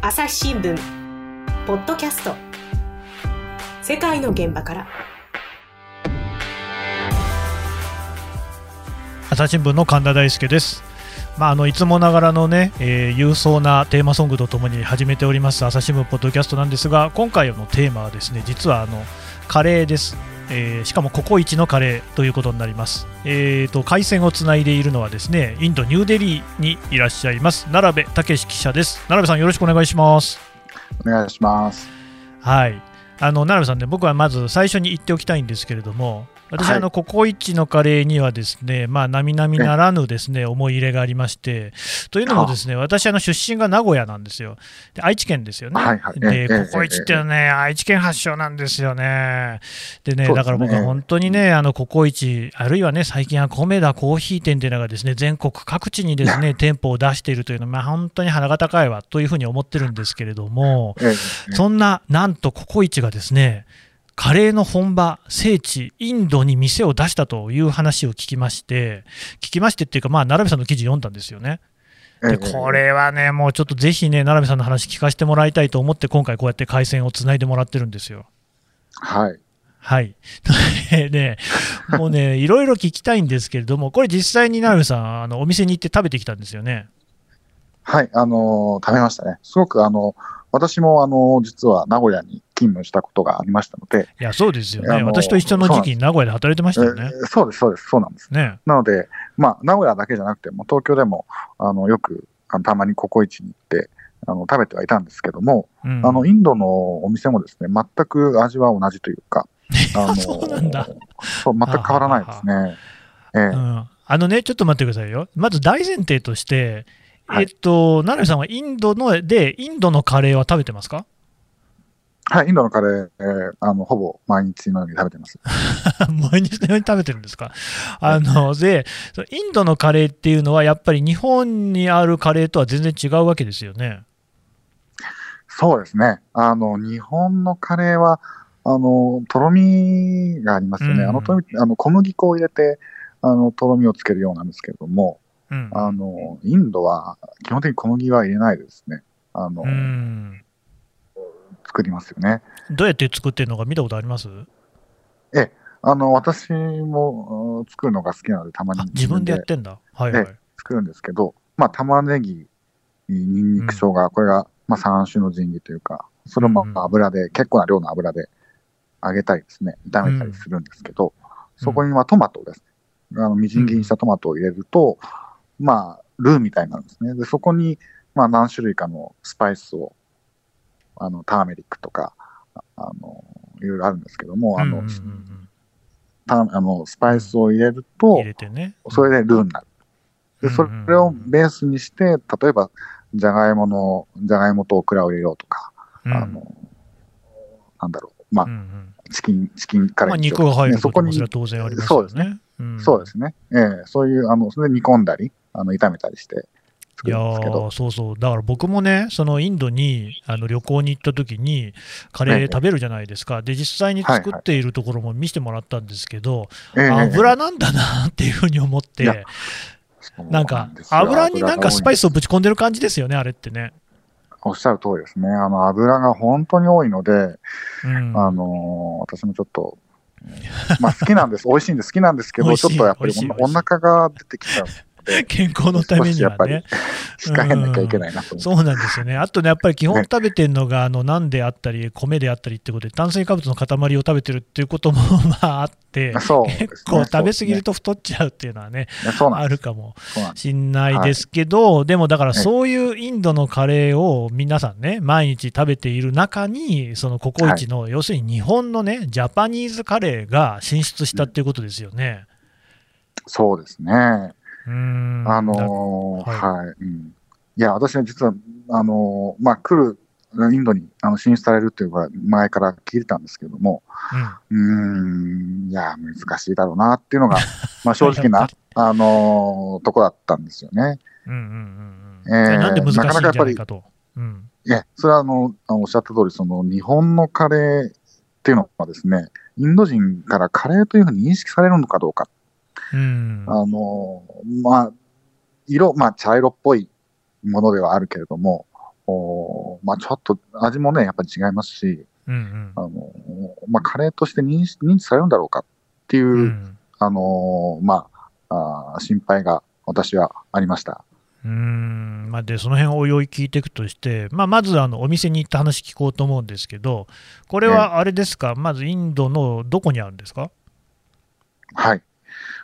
朝日新聞。ポッドキャスト。世界の現場から。朝日新聞の神田大輔です。まあ、あのいつもながらのね、えー勇壮なテーマソングとともに始めております朝日新聞ポッドキャストなんですが今回のテーマはですね実はあのカレーです、えーしかもココイチのカレーということになります、えーと回線をつないでいるのはですねインドニューデリーにいらっしゃいます奈良部武史記者です。奈良部さんよろしくお願いします。お願いします。はい。あの奈良部さんね僕はまず最初に言っておきたいんですけれども私、はい。あのココイチのカレーにはですね、まあ、並々ならぬですね思い入れがありまして、というのもですね私あの出身が名古屋なんですよ、で愛知県ですよね、はいはい。えでココイチってね、愛知県発祥なんですよね、でねだから僕は本当にね、あのココイチ、あるいはね最近は米田コーヒー店っていうのがですね全国各地にですね店舗を出しているというのは、まあ、本当に鼻が高いわというふうに思ってるんですけれども、ええ。そんな、なんとココイチがですね、カレーの本場、聖地、インドに店を出したという話を聞きまして、聞きましてっていうか、まあ、奈良部さんの記事読んだんですよね。ええで、これはね、もうちょっとぜひね、奈良部さんの話聞かせてもらいたいと思って、今回こうやって回線をつないでもらってるんですよ。はい。はい。で、もうね、いろいろ聞きたいんですけれども、これ実際に奈良部さん、あのお店に行って食べてきたんですよね。はい。あのー食べましたね。すごく、あの、私も、あの、実は名古屋に勤務したことがありましたので、いや、そうですよね。私と一緒の時期に名古屋で働いてましたよね。えーそうです、そうです、そうなんです。ね。なので、まあ、名古屋だけじゃなくても、東京でも、あの、よく、あのたまにココイチに行って、あの、食べてはいたんですけども、うんあの、インドのお店もですね、全く味は同じというか、あの そうなんだ。そう、全く変わらないですね。ええうんあのね、ちょっと待ってくださいよ。まず大前提として、はいえっと、奈良さんはインドので、インドのカレーは食べてますか？はい、インドのカレー、えーあの、ほぼ毎日のように食べてます。毎日のように食べてるんですか？あの、で、インドのカレーっていうのは、やっぱり日本にあるカレーとは全然違うわけですよね。そうですね。あの、日本のカレーは、あの、とろみがありますよね。うんあの、とろみ、あの、小麦粉を入れて、あの、とろみをつけるようなんですけれども、うん。あの、インドは、基本的に小麦は入れないでですね。あの、うん作りますよね。どうやって作ってるのか見たことあります？あの、私もうん作るのが好きなので、たまにあ自分でやってんだ。はいはい。作るんですけど、まあ、玉ねぎ、ニンニク、生姜、これが、まあ、三種の神器というか、それをまうんうんあ油で、結構な量の油で揚げたりですね、炒めたりするんですけど、そこにまあトマトですね、あのみじん切りにしたトマトを入れると、まあ、ルーみたいになるんですね。で、そこに、まあ、何種類かのスパイスを、あの、ターメリックとか、ああの、いろいろあるんですけども、あの、うんうんうんあのスパイスを入れると入、れてね。それでルーになる。で、それをベースにして、例えば、じゃがいもの、じゃがいもとオクラを入れようとか、うんあの、なんだろう、まあうんう、んチキン、チキンカレまあ、ーにしよう肉が入るそこもそれは当然ありますよね。そうですね。うんそうですね。ええそういう、あの、それで煮込んだり、あの、炒めたりして作いやるんですけど。ー、そうそう、だから僕もね、そのインドにあの旅行に行った時に、カレー食べるじゃないですか、で実際に作っているところも見せてもらったんですけど、ええ油なんだなっていうふうに思って、なんか油になんかスパイスをぶち込んでる感じですよね、あれってね。おっしゃる通りですね。あの、油が本当に多いので、うん、あの私もちょっと、まあ好きなんです。美味しいんで好きなんですけど、ちょっとやっぱりおお腹が出てきちゃう 健康のためにはね。控えなきゃいけないなと思って。そうなんですよね。あとね、やっぱり基本食べてるのが、あの、なんであったり、米であったりってことで、炭水化物の塊を食べてるっていうことも、まああって、ね結構食べ過ぎると太っちゃうっていうのはね、あ。るかも。しんないですけど、でもだからええそういうインドのカレーを皆さんね、毎日食べている中に、そのココイチの、要するに日本のね、ジャパニーズカレーが進出したっていうことですよね。そうですね。あのーははい、うん。いや、私は実は、あのーまあ、来る、インドにあの進出されるっていうか、前から聞いてたんですけども、うんうーん、いや、難しいだろうなっていうのが、まあ、正直なぱ、あのーとこだったんですよね。うんうんうんなんで難しいんじなかなかやっぱりゃないかと。うんいや、それはあのおっしゃった通り、その日本のカレーっていうのはですね、インド人からカレーというふうに認識されるのかどうか。うんあの、まあ、色、まあ、茶色っぽいものではあるけれども、おまあ、ちょっと味もね、やっぱり違いますし、うんあのまあ、カレーとして認識認知されるんだろうかっていう、うん。うんあのまあ、あー心配が私はありました。うーんまあ、でその辺をおいおい聞いていくとして、まあ、まずあのお店に行った話聞こうと思うんですけど、これはあれですか、まずインドのどこにあるんですか？はい。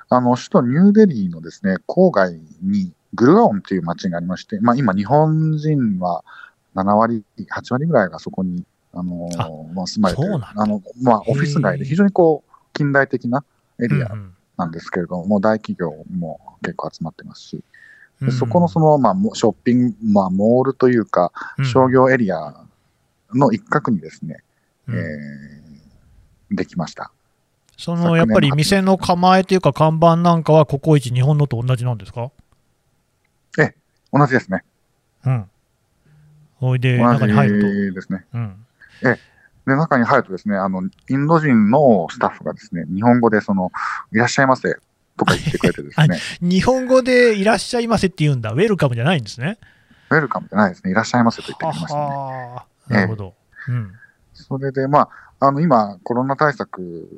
あの、首都ニューデリーのですね、郊外にグルガオンという町がありまして、まあ今日本人は7割、8割ぐらいがそこに、あのあまあ、住まれてあの、まあオフィス街で非常にこう、近代的なエリアうんなんですけれども、もう大企業も結構集まってますし、うん。でそこのその、まあ、もショッピング、まあ、モールというか、うん。商業エリアの一角にですね、うん。えーできました。そのやっぱり店の構えというか、看板なんかはココイチ、日本のと同じなんですか？同じですね。うん。おいで、同中に入るじですね。と。うん。で、中に入るとですね、あの、インド人のスタッフがですね、日本語でその、いらっしゃいませとか言ってくれてですね、日本語でいらっしゃいませって言うんだ、ウェルカムじゃないんですね。ウェルカムじゃないですね、いらっしゃいませと言ってくれましたね。はあ、なるほど。うん。それで、まあ、あの、今、コロナ対策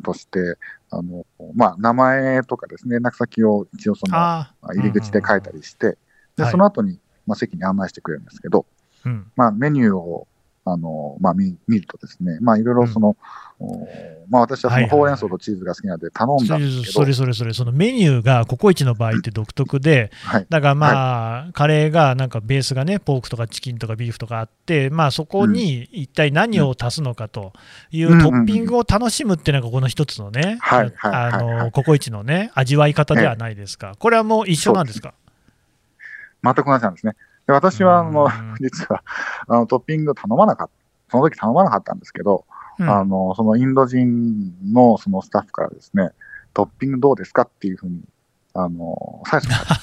として、あの、まあ、名前とかですね、連絡先を一応その、入り口で書いたりして、で、はい。その後に、まあ、席に案内してくれるんですけど、うん。まあ、メニューを、あの、まあ、見見るとですね、まあ、いろいろその、おまあ、私はそはいはいはい。のほうれん草とチーズが好きなので頼んだんですけど、それそれそれ、そのメニューがココイチの場合って独特で、はい。だからまあ、カレーがなんかベースがね、ポークとかチキンとかビーフとかあって、まあそこに一体何を足すのかといううん。トッピングを楽しむっていうのがこの一つのね、はい。はい。あはい。はい。の、ココイチのね、味わい方ではないですか。これはもう一緒なんですか？全く同じなんですね。で私は、あのうん、実は、あの、トッピング頼まなかった。その時頼まなかったんですけど、うんあの、そのインド人のそのスタッフからですね、トッピングどうですかっていうふうに、あの、最初か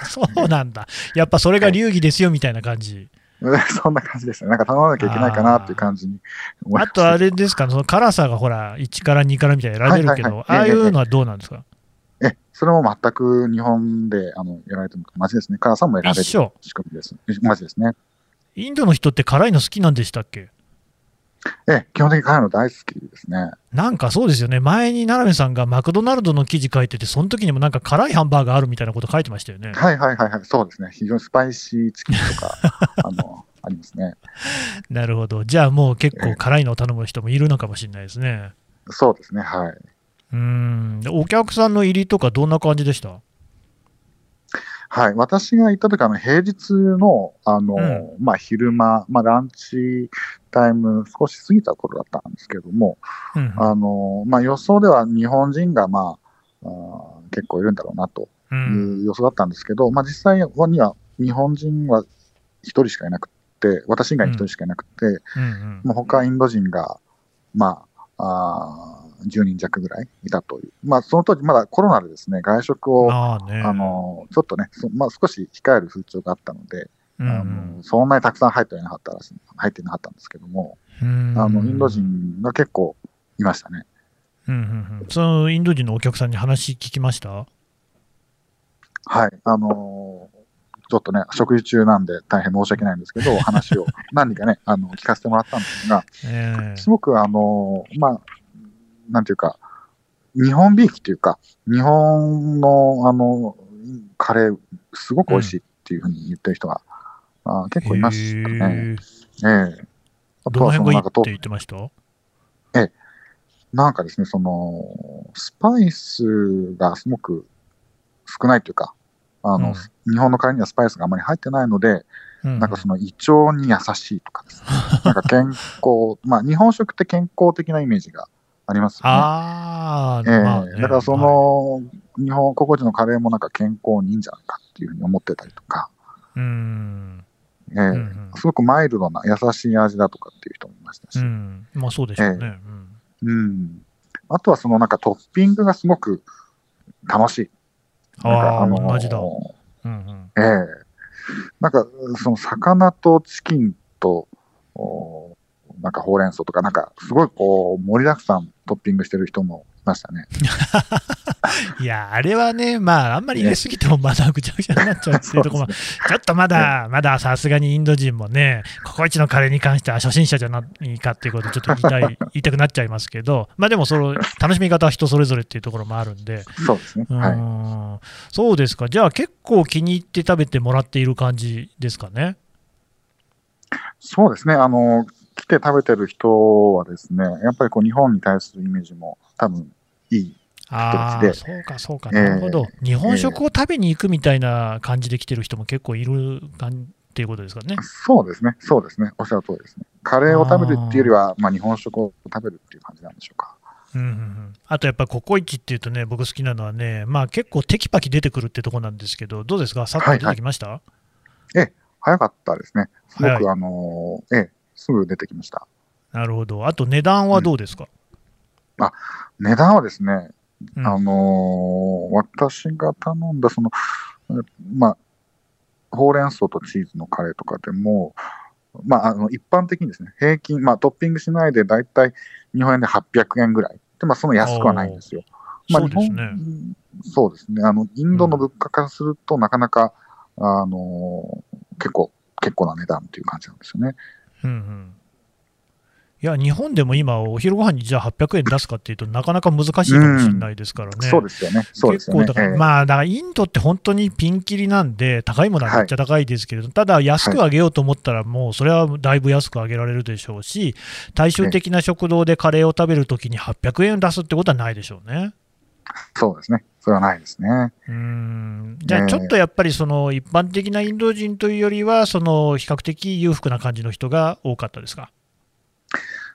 ら そうなんだ。やっぱそれが流儀ですよみたいな感じ。そんな感じでしたね。なんか頼まなきゃいけないかなっていう感じにあとあれですか、その辛さがほら、1から2からみたいに選べるけど、はいはいはいああいうのはどうなんですか？え、それも全く日本であのやられてるのと同じですね。辛さも選べる仕組みです。同じですね。インドの人って辛いの好きなんでしたっけ？え、基本的に辛いの大好きですね。なんかそうですよね、前に奈良部さんがマクドナルドの記事書いてて、その時にもなんか辛いハンバーガーあるみたいなこと書いてましたよね。はいはいはいはい。そうですね。非常にスパイシーチキンとか、あの、ありますね。なるほど、じゃあもう結構辛いのを頼む人もいるのかもしれないですね。そうですね。はい。うーん、でお客さんの入りとか、どんな感じでした？はい。私が行った時あの、平日の、あの、うまあ、昼間、まあ、ランチタイム少し過ぎた頃だったんですけども、うんあの、まあ、予想では日本人が、まあ、あー結構いるんだろうなとういうん。予想だったんですけど、まあ、実際には日本人は一人しかいなくて、私以外に一人しかいなくて、うんうんもう他インド人が、まあ、あー10人弱ぐらいいたという。まあ、その当時まだコロナでですね、外食を、ああ。の、ちょっとね、そまあ、少し控える風潮があったので、うんあのそんなにたくさん入ってはいなかったらしい、入っていなかったんですけども、うんあの、インド人が結構いましたね。うんうんうんそのインド人のお客さんに話聞きました？はい。あのーちょっとね、食事中なんで大変申し訳ないんですけど、話を何人かね、あの、聞かせてもらったんですが、ええすごくあのーまあ、なんていうか、日本びいきというか、日本のあの、カレー、すごく美味しいっていうふうに言ってる人が、あー結構いましたね。へえええ。あどの辺がいいなんかとって言ってました？なんかですね、その、スパイスがすごく少ないというか、あの、日本のカレーにはスパイスがあまり入ってないので、うん。なんかその胃腸に優しいとかですね。なんか健康、まあ日本食って健康的なイメージがありますよね。ああ、ええ。まあね。だからその、日本、ココイチのカレーもなんか健康にいいんじゃないかっていうふうに思ってたりとか、うん、ええ。うんうん。すごくマイルドな優しい味だとかっていう人もいましたし、ううん。ん、まあそうでしょうね。うん。あとはそのなんかトッピングがすごく楽しい。ああ、のー同じだ。うんうん。ええ。なんか、その魚とチキンと、おなんかほうれん草とか、なんかすごいこう盛りだくさんトッピングしてる人もいましたね。いや、あれはね、まあ、あんまり入れすぎてもまだぐちゃぐちゃになっちゃうっていうところも、ちょっとまだ、まださすがにインド人もね、ココイチのカレーに関しては初心者じゃないかっていうことをちょっと言いたい、言いたくなっちゃいますけど、まあでも、その、楽しみ方は人それぞれっていうところもあるんで、そうですね。はい。うんそうですか、じゃあ結構気に入って食べてもらっている感じですかね？そうですね。あの、来て食べてる人はですね、やっぱりこう日本に対するイメージも多分いい。ああ、でそうか、そうか、なるほど、日本食を食べに行くみたいな感じで来てる人も結構いるかんっていうことですかね。そうですね。そうですね。おっしゃる通りですね。カレーを食べるっていうよりは、まあ日本食を食べるっていう感じなんでしょうか。うんうんうん、あとやっぱココイチっていうとね、僕好きなのはね、まあ結構テキパキ出てくるってとこなんですけど、どうですか、さっと出てきました、早かったですね。すごく、あの、ええ、すぐ出てきました。なるほど。あと値段はどうですか、値段はですね、うんあのー私が頼んだ、その、えまあ、ほうれん草とチーズのカレーとかでも、まあ、あの、一般的にですね、平均、まあ、トッピングしないで、だいたい日本円で800円ぐらい。で、まあ、その安くはないんですよ。まあ、そうですね。日本そうですね。あの、インドの物価からすると、なかなか、あのー結構、結構な値段っていう感じなんですよね。うんうんいや、日本でも今、お昼ご飯にじゃあ800円出すかっていうとなかなか難しいかもしれないですからね。そうですよね。よね。結構だから、ええまあ、だからインドって本当にピンキリなんで、高いものはめっちゃ高いですけれど、ただ安く上げようと思ったら、もうそれはだいぶ安く上げられるでしょうし、大衆的な食堂でカレーを食べるときに800円出すってことはないでしょうね。そうですね。それはないですね。うーんじゃあ、ちょっとやっぱりその一般的なインド人というよりは、その比較的裕福な感じの人が多かったですか？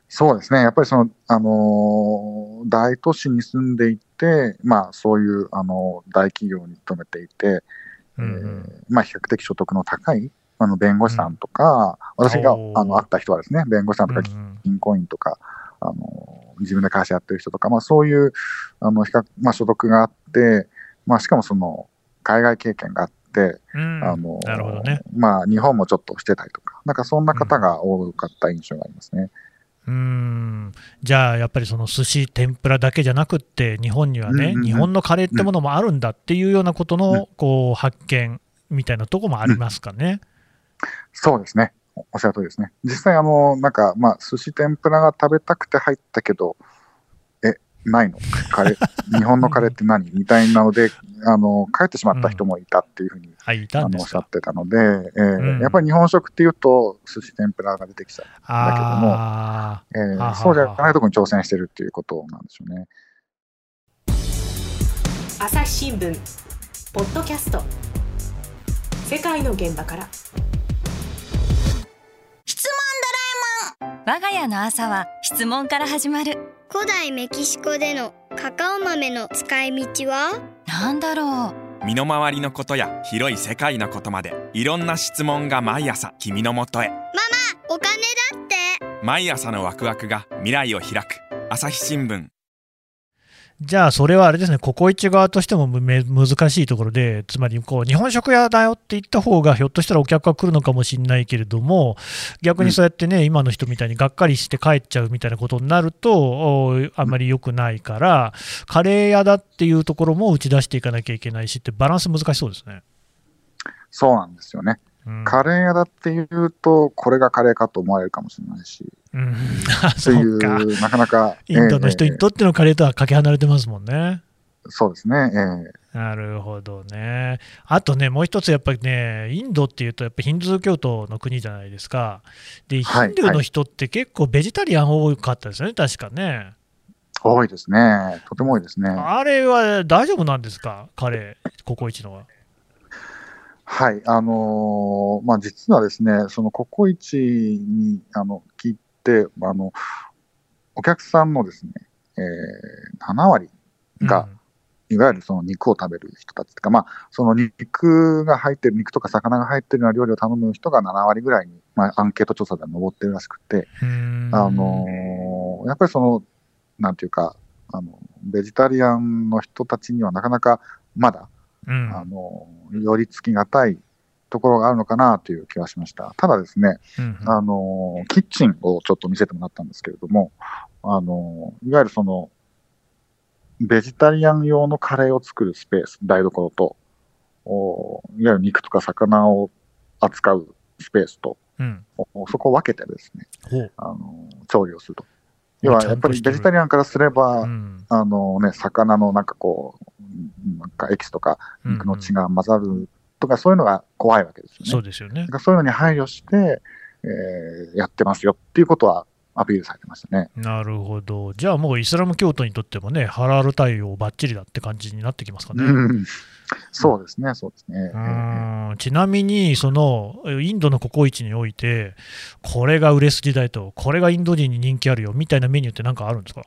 そうですね。やっぱりその、あのー大都市に住んでいて、まあ、そういう、あの大企業に勤めていて、うんうんえーまあ、比較的所得の高い、あの、弁護士さんとか、私が、おーあの、会った人はですね、弁護士さんとかうんうん銀行員とか、あのー自分で会社やってる人とか、まあ、そういう、あの、比較、まあ、所得があって、まあ、しかもその、海外経験があって、うんあのーなるほどね。まあ、日本もちょっとしてたりとか、なんかそんな方が多かった印象がありますね。うーんじゃあ、やっぱりその寿司、天ぷらだけじゃなくって、日本にはね、うんうんうん日本のカレーってものもあるんだっていうようなことの、こう発見みたいなとこもありますかね。そうですね。おおっしゃる通りですね。実際、あの、なんか、まあ、寿司天ぷらが食べたくて入ったけど、え、ないの？カレー、日本のカレーって何？みたいなので、あの、帰ってしまった人もいたっていうふうに、はい、いたあの、おっんですか。しゃってたので、えーうん。やっぱり日本食っていうと、寿司天ぷらが出てきちゃう。あえーはははそうじゃないところに挑戦してるっていうことなんでしょうね。朝日新聞ポッドキャスト。世界の現場から。我が家の朝は質問から始まる古代メキシコでのカカオ豆の使い道は？なんだろう。身の回りのことや広い世界のことまでいろんな質問が毎朝君のもとへお金だって。毎朝のワクワクが未来を開く。朝日新聞じゃあ、それはあれですね、ココイチ側としてもめ難しいところで、つまりこう日本食屋だよって言った方が、ひょっとしたらお客が来るのかもしれないけれども、逆にそうやってね、今の人みたいにがっかりして帰っちゃうみたいなことになると、おあんまり良くないから、カレー屋だっていうところも打ち出していかなきゃいけないしって、バランス難しそうですね。そうなんですよね。うんカレー屋だっていうと、これがカレーかと思われるかもしれないし、うん、あといそうなかなか、インドの人えーにとってのカレーとはかけ離れてますもんね。そうですね。えーなるほどね。あとね、もう一つやっぱりね、インドっていうと、やっぱヒンドゥー教徒の国じゃないですか。で、ヒはいンドゥーの人って結構ベジタリアン多かったですよね、確かね。多いですね。とても多いですね。あれは大丈夫なんですか、カレー、ココイチのは。はい。あのーまあ、実はですね、そのココイチに、あの、聞いて、あの、お客さんのですね、えー、7割が、いわゆるその肉を食べる人たちとか、まあ、その肉が入ってる、肉とか魚が入ってるような料理を頼む人が7割ぐらいに、まあ、アンケート調査では上ってるらしくて、うん、あのーやっぱりその、なんていうか、あの、ベジタリアンの人たちにはなかなかまだ、うん、あの、寄り付きがたいところがあるのかなという気がしました。ただですね、うんあの、キッチンをちょっと見せてもらったんですけれども、あの、いわゆるその、ベジタリアン用のカレーを作るスペース、台所と、おいわゆる肉とか魚を扱うスペースと、うん。おそこを分けてですね。あの調理をすると。要はやっぱりベジタリアンからすれば、うん。あのね、魚のなんかこう、なんかエキスとか肉の血が混ざるとか、そういうのが怖いわけですよね。そうですよねそういうのに配慮して、えーやってますよっていうことはアピールされてましたね。なるほど。じゃあもうイスラム教徒にとってもね、ハラール対応ばっちりだって感じになってきますかね。うん、そうですね、そうですね。うーんちなみに、そのインドのココイチにおいて、これが売れ筋だよと、これがインド人に人気あるよみたいなメニューって何かあるんですか？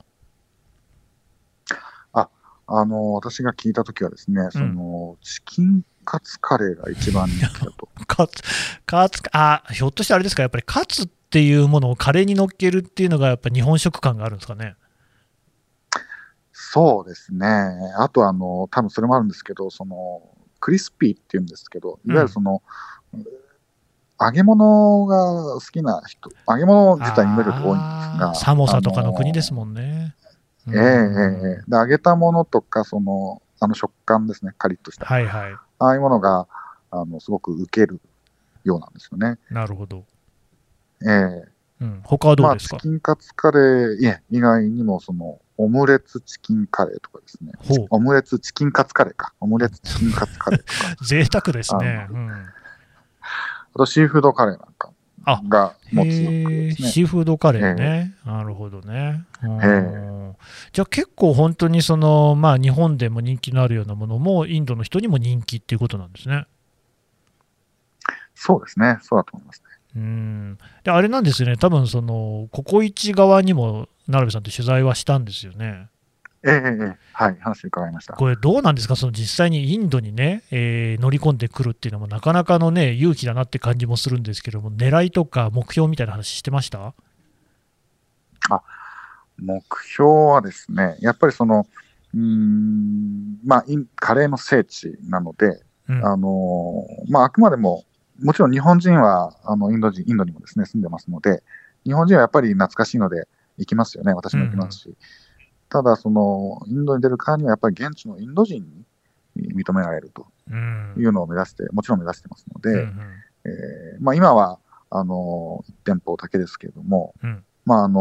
あの、私が聞いたときはですね、その、チキンカツカレーが一番人気だと。カツ、カツ、あ、ひょっとしてあれですか、やっぱりカツっていうものをカレーに乗っけるっていうのが、やっぱ日本食感があるんですかね？そうですね。あとあの、多分それもあるんですけど、その、クリスピーって言うんですけど、いわゆるその、揚げ物が好きな人、揚げ物実はイメージ多いんですが。あーサモサとかの国ですもんね。ええええで、揚げたものとか、その、あの食感ですね、カリッとした。はいはい。ああいうものが、あの、すごく受けるようなんですよね。なるほど。ええうん、他はどまあ、うですか、チキンカツカレー、いえ、以外にも、その、オムレツチキンカレーとかですね。ほうオムレツチキンカツカレーか。オムレツチキンカツカレーとか。贅沢ですね。あうん、あと、シーフードカレーなんかあが持つね。シーフードカレーね。なるほどね。うんえじゃあ結構本当にその、まあ、日本でも人気のあるようなものもインドの人にも人気っていうことなんですね。そうですね。そうだと思いますね。うんであれなんですよね、多分そのココイチ側にも奈良部さんって取材はしたんですよね。ええええええはい、話伺いました。これ、どうなんですか、その実際にインドにね、えー乗り込んでくるっていうのも、なかなかのね、勇気だなって感じもするんですけども、狙いとか目標みたいな話してました？目標はですね、やっぱりその、うーん、まあ、カレーの聖地なので、うんあのーまあ、あくまでも、もちろん日本人は、あの、インド人、インドにもですね、住んでますので、日本人はやっぱり懐かしいので行きますよね。私も行きますし。ただ、その、インドに出るからには、やっぱり現地のインド人に認められるとうん。いうのを目指して、もちろん目指してますので、うんうん。えーまあ、今は、あのー、1店舗だけですけれども、うん。まあ、あの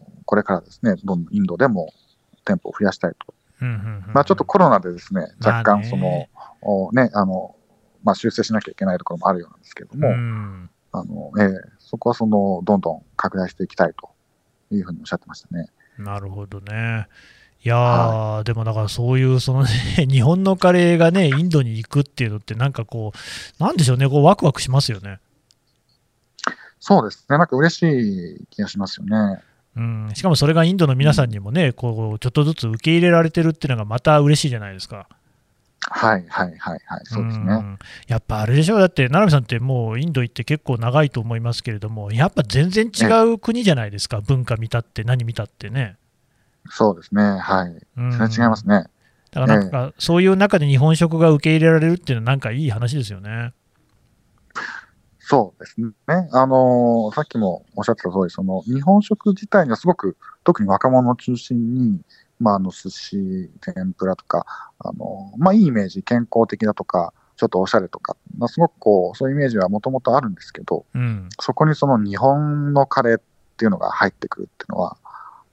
ーこれからですね、どんどんインドでも店舗を増やしたいと。うんうんうんまあ、ちょっとコロナでですね、まあ若干ねその、おね、あの、まあ、修正しなきゃいけないところもあるようなんですけれども、うん。あの、ええそこはその、どんどん拡大していきたいというふうにおっしゃってましたね。なるほどね。いやー、でもだからそういうその、ね、日本のカレーがね、インドに行くっていうのって、なんかこう、なんでしょうね、こうワクワクしますよね。そうですね、なんか嬉しい気がしますよね。うん、しかもそれがインドの皆さんにもね、こうちょっとずつ受け入れられてるっていうのがまた嬉しいじゃないですか。はいはいはいはい、そうですね。んやっぱあれでしょ、だって、奈良部さんってもうインド行って結構長いと思いますけれども、やっぱ全然違う国じゃないですか、文化見たって、何見たってね。そうですね、はい。うんそれは違いますね。だからなんか、そういう中で日本食が受け入れられるっていうのは、なんかいい話ですよね。そうですね。あのーさっきもおっしゃってた通り、その、日本食自体にはすごく、特に若者を中心に、まあ、あの、寿司、天ぷらとか、あのーまあ、いいイメージ、健康的だとか、ちょっとおしゃれとか、まあ、すごくこう、そういうイメージはもともとあるんですけど、うん、そこにその日本のカレーっていうのが入ってくるっていうのは、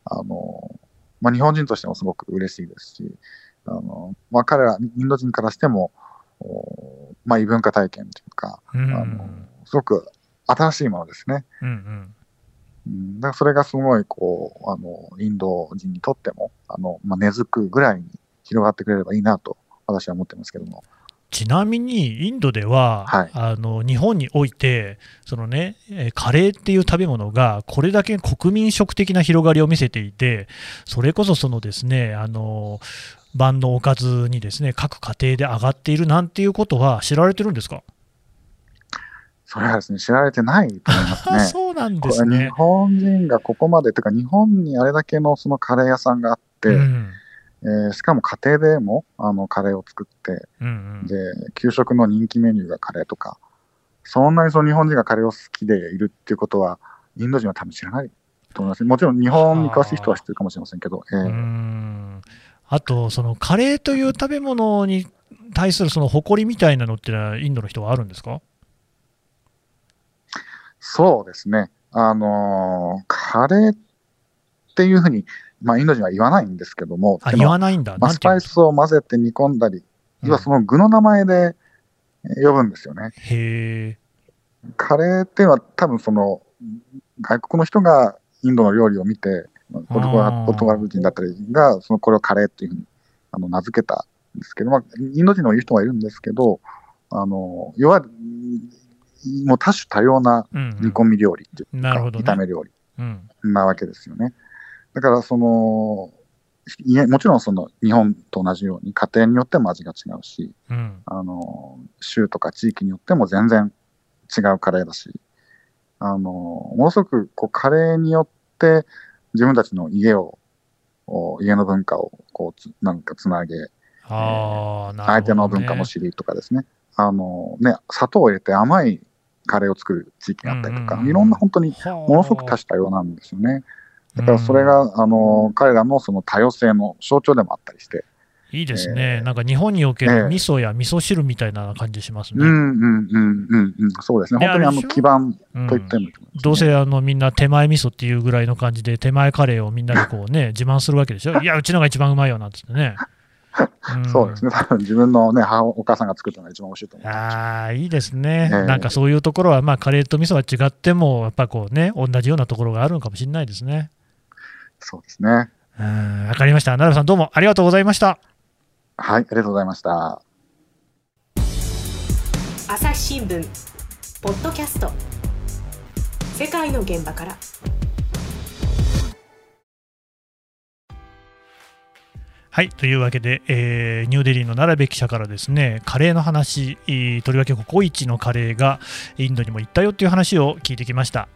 あのーまあ、日本人としてもすごく嬉しいですし、あのーまあ、彼ら、インド人からしても、おまあ、異文化体験というか、うん、あのすごく新しいものですね。うん、うん。うん、だからそれがすごい、こう、あの、インド人にとっても、あの、まあ、根付くぐらいに広がってくれればいいなと、私は思ってますけども。ちなみにインドでは、はい。あの日本においてその、ね、えーカレーっていう食べ物がこれだけ国民食的な広がりを見せていてそれこそそのですねあの晩のおかずにですね各家庭で上がっているなんていうことは知られてるんですか、それはですね、知られてないと思いますね。そうなんですね。本人がここまで、というか日本にあれだけのそのカレー屋さんがあって、うんえーしかも家庭でもあのカレーを作って、うんうんで、給食の人気メニューがカレーとか、そんなにその日本人がカレーを好きでいるっていうことは、インド人は多分知らないと思います。もちろん日本に詳しい人は知ってるかもしれませんけど、えうーんあと、そのカレーという食べ物に対するその誇りみたいなのってのは、インドの人はあるんですか？そうですね。あのーカレーっていうふうに、まあ、インド人は言わないんですけども、あ、言わないんだ。まあ、スパイスを混ぜて煮込んだり、うん要はその具の名前でえー呼ぶんですよね。へえ。カレーっていうのは多分その外国の人がインドの料理を見て、ポルトガル人だったりが、そのこれをカレーっていうふうにあの名付けたんですけど、まあ、インド人の言う人がいるんですけど、あの要はうんもう多種多様なうんうん煮込み料理っていうか、なるほどね炒め料理うん。なわけですよね。だからその、もちろんその日本と同じように家庭によっても味が違うし、うん。あの、州とか地域によっても全然違うカレーだし、あの、ものすごくこうカレーによって自分たちの家を、お家の文化をこうつなんかつなげ、あね。相手の文化も知りとかですね、あのね、砂糖を入れて甘いカレーを作る地域があったりとか、うんうんうんいろんな本当にもものすごく多種多様なんですよね。だからそれが、あの、彼らのその多様性の象徴でもあったりして、いいですね、えーなんか日本におけるええ味噌や味噌汁みたいな感じしますね。うんうんうんうんうん、そうですね。で本当にあの基盤うんと言ってもいいと思いますねどうせあのみんな手前味噌っていうぐらいの感じで、手前カレーをみんなでこうね、自慢するわけでしょ。いや、うちのが一番うまいよなんつってね。んそうですね。多分自分のね、母、お母さんが作ったのが一番美味しいと思う。ああ、いいですね、ええなんかそういうところは、まあ、カレーと味噌は違っても、やっぱこうね、同じようなところがあるのかもしれないですね。そうですね。うんわかりました。奈良さん、どうもありがとうございました。はい、ありがとうございました。朝日新聞ポッドキャスト世界の現場からはい、というわけで、えーニューデリーの奈良部記者からですね、カレーの話、とりわけココイチのカレーがインドにも行ったよっていう話を聞いてきました。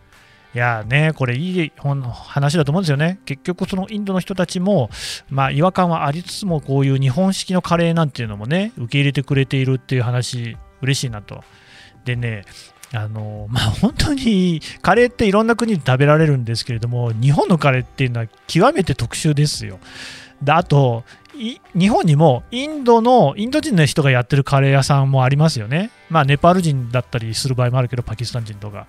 いやーね、これいい話だと思うんですよね。結局、そのインドの人たちも、まあ、違和感はありつつも、こういう日本式のカレーなんていうのもね、受け入れてくれているっていう話、嬉しいなと。でね、あのまあ、本当にカレーっていろんな国で食べられるんですけれども、日本のカレーっていうのは極めて特殊ですよ。であと日本にもインドのインド人の人がやってるカレー屋さんもありますよね。まあネパール人だったりする場合もあるけどパキスタン人とか。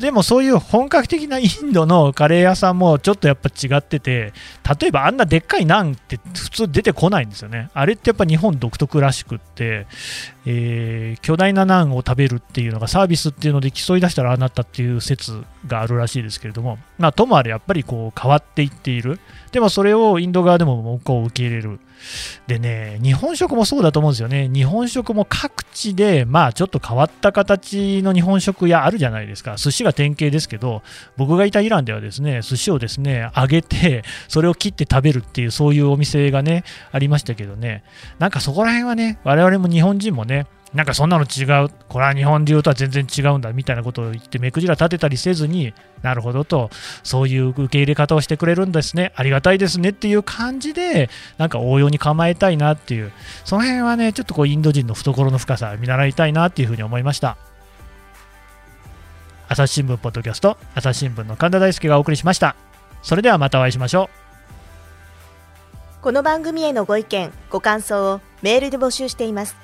でもそういう本格的なインドのカレー屋さんもちょっとやっぱ違ってて例えばあんなでっかいナンって普通出てこないんですよね。あれってやっぱ日本独特らしくって、えー巨大なナンを食べるっていうのがサービスっていうので競い出したらああなったっていう説があるらしいですけれども、まあ、ともあれやっぱりこう変わっていっている。でもそれをインド側でもこう受け入れる。でね、日本食もそうだと思うんですよね。日本食も各地で、まあちょっと変わった形の日本食屋あるじゃないですか。寿司が典型ですけど、僕がいたイランではですね、寿司をですね、揚げて、それを切って食べるっていう、そういうお店がね、ありましたけどね、なんかそこら辺はね、我々も日本人もね、なんかそんなの違う、これは日本流とは全然違うんだみたいなことを言って、目くじら立てたりせずに、なるほどと、そういう受け入れ方をしてくれるんですね、ありがたいですねっていう感じで、なんか応用に構えたいなっていう、その辺はね、ちょっとこうインド人の懐の深さ、見習いたいなっていうふうに思いました。朝日新聞ポッドキャスト、朝日新聞の神田大輔がお送りしました。それではまたお会いしましょう。この番組へのご意見ご感想をメールで募集しています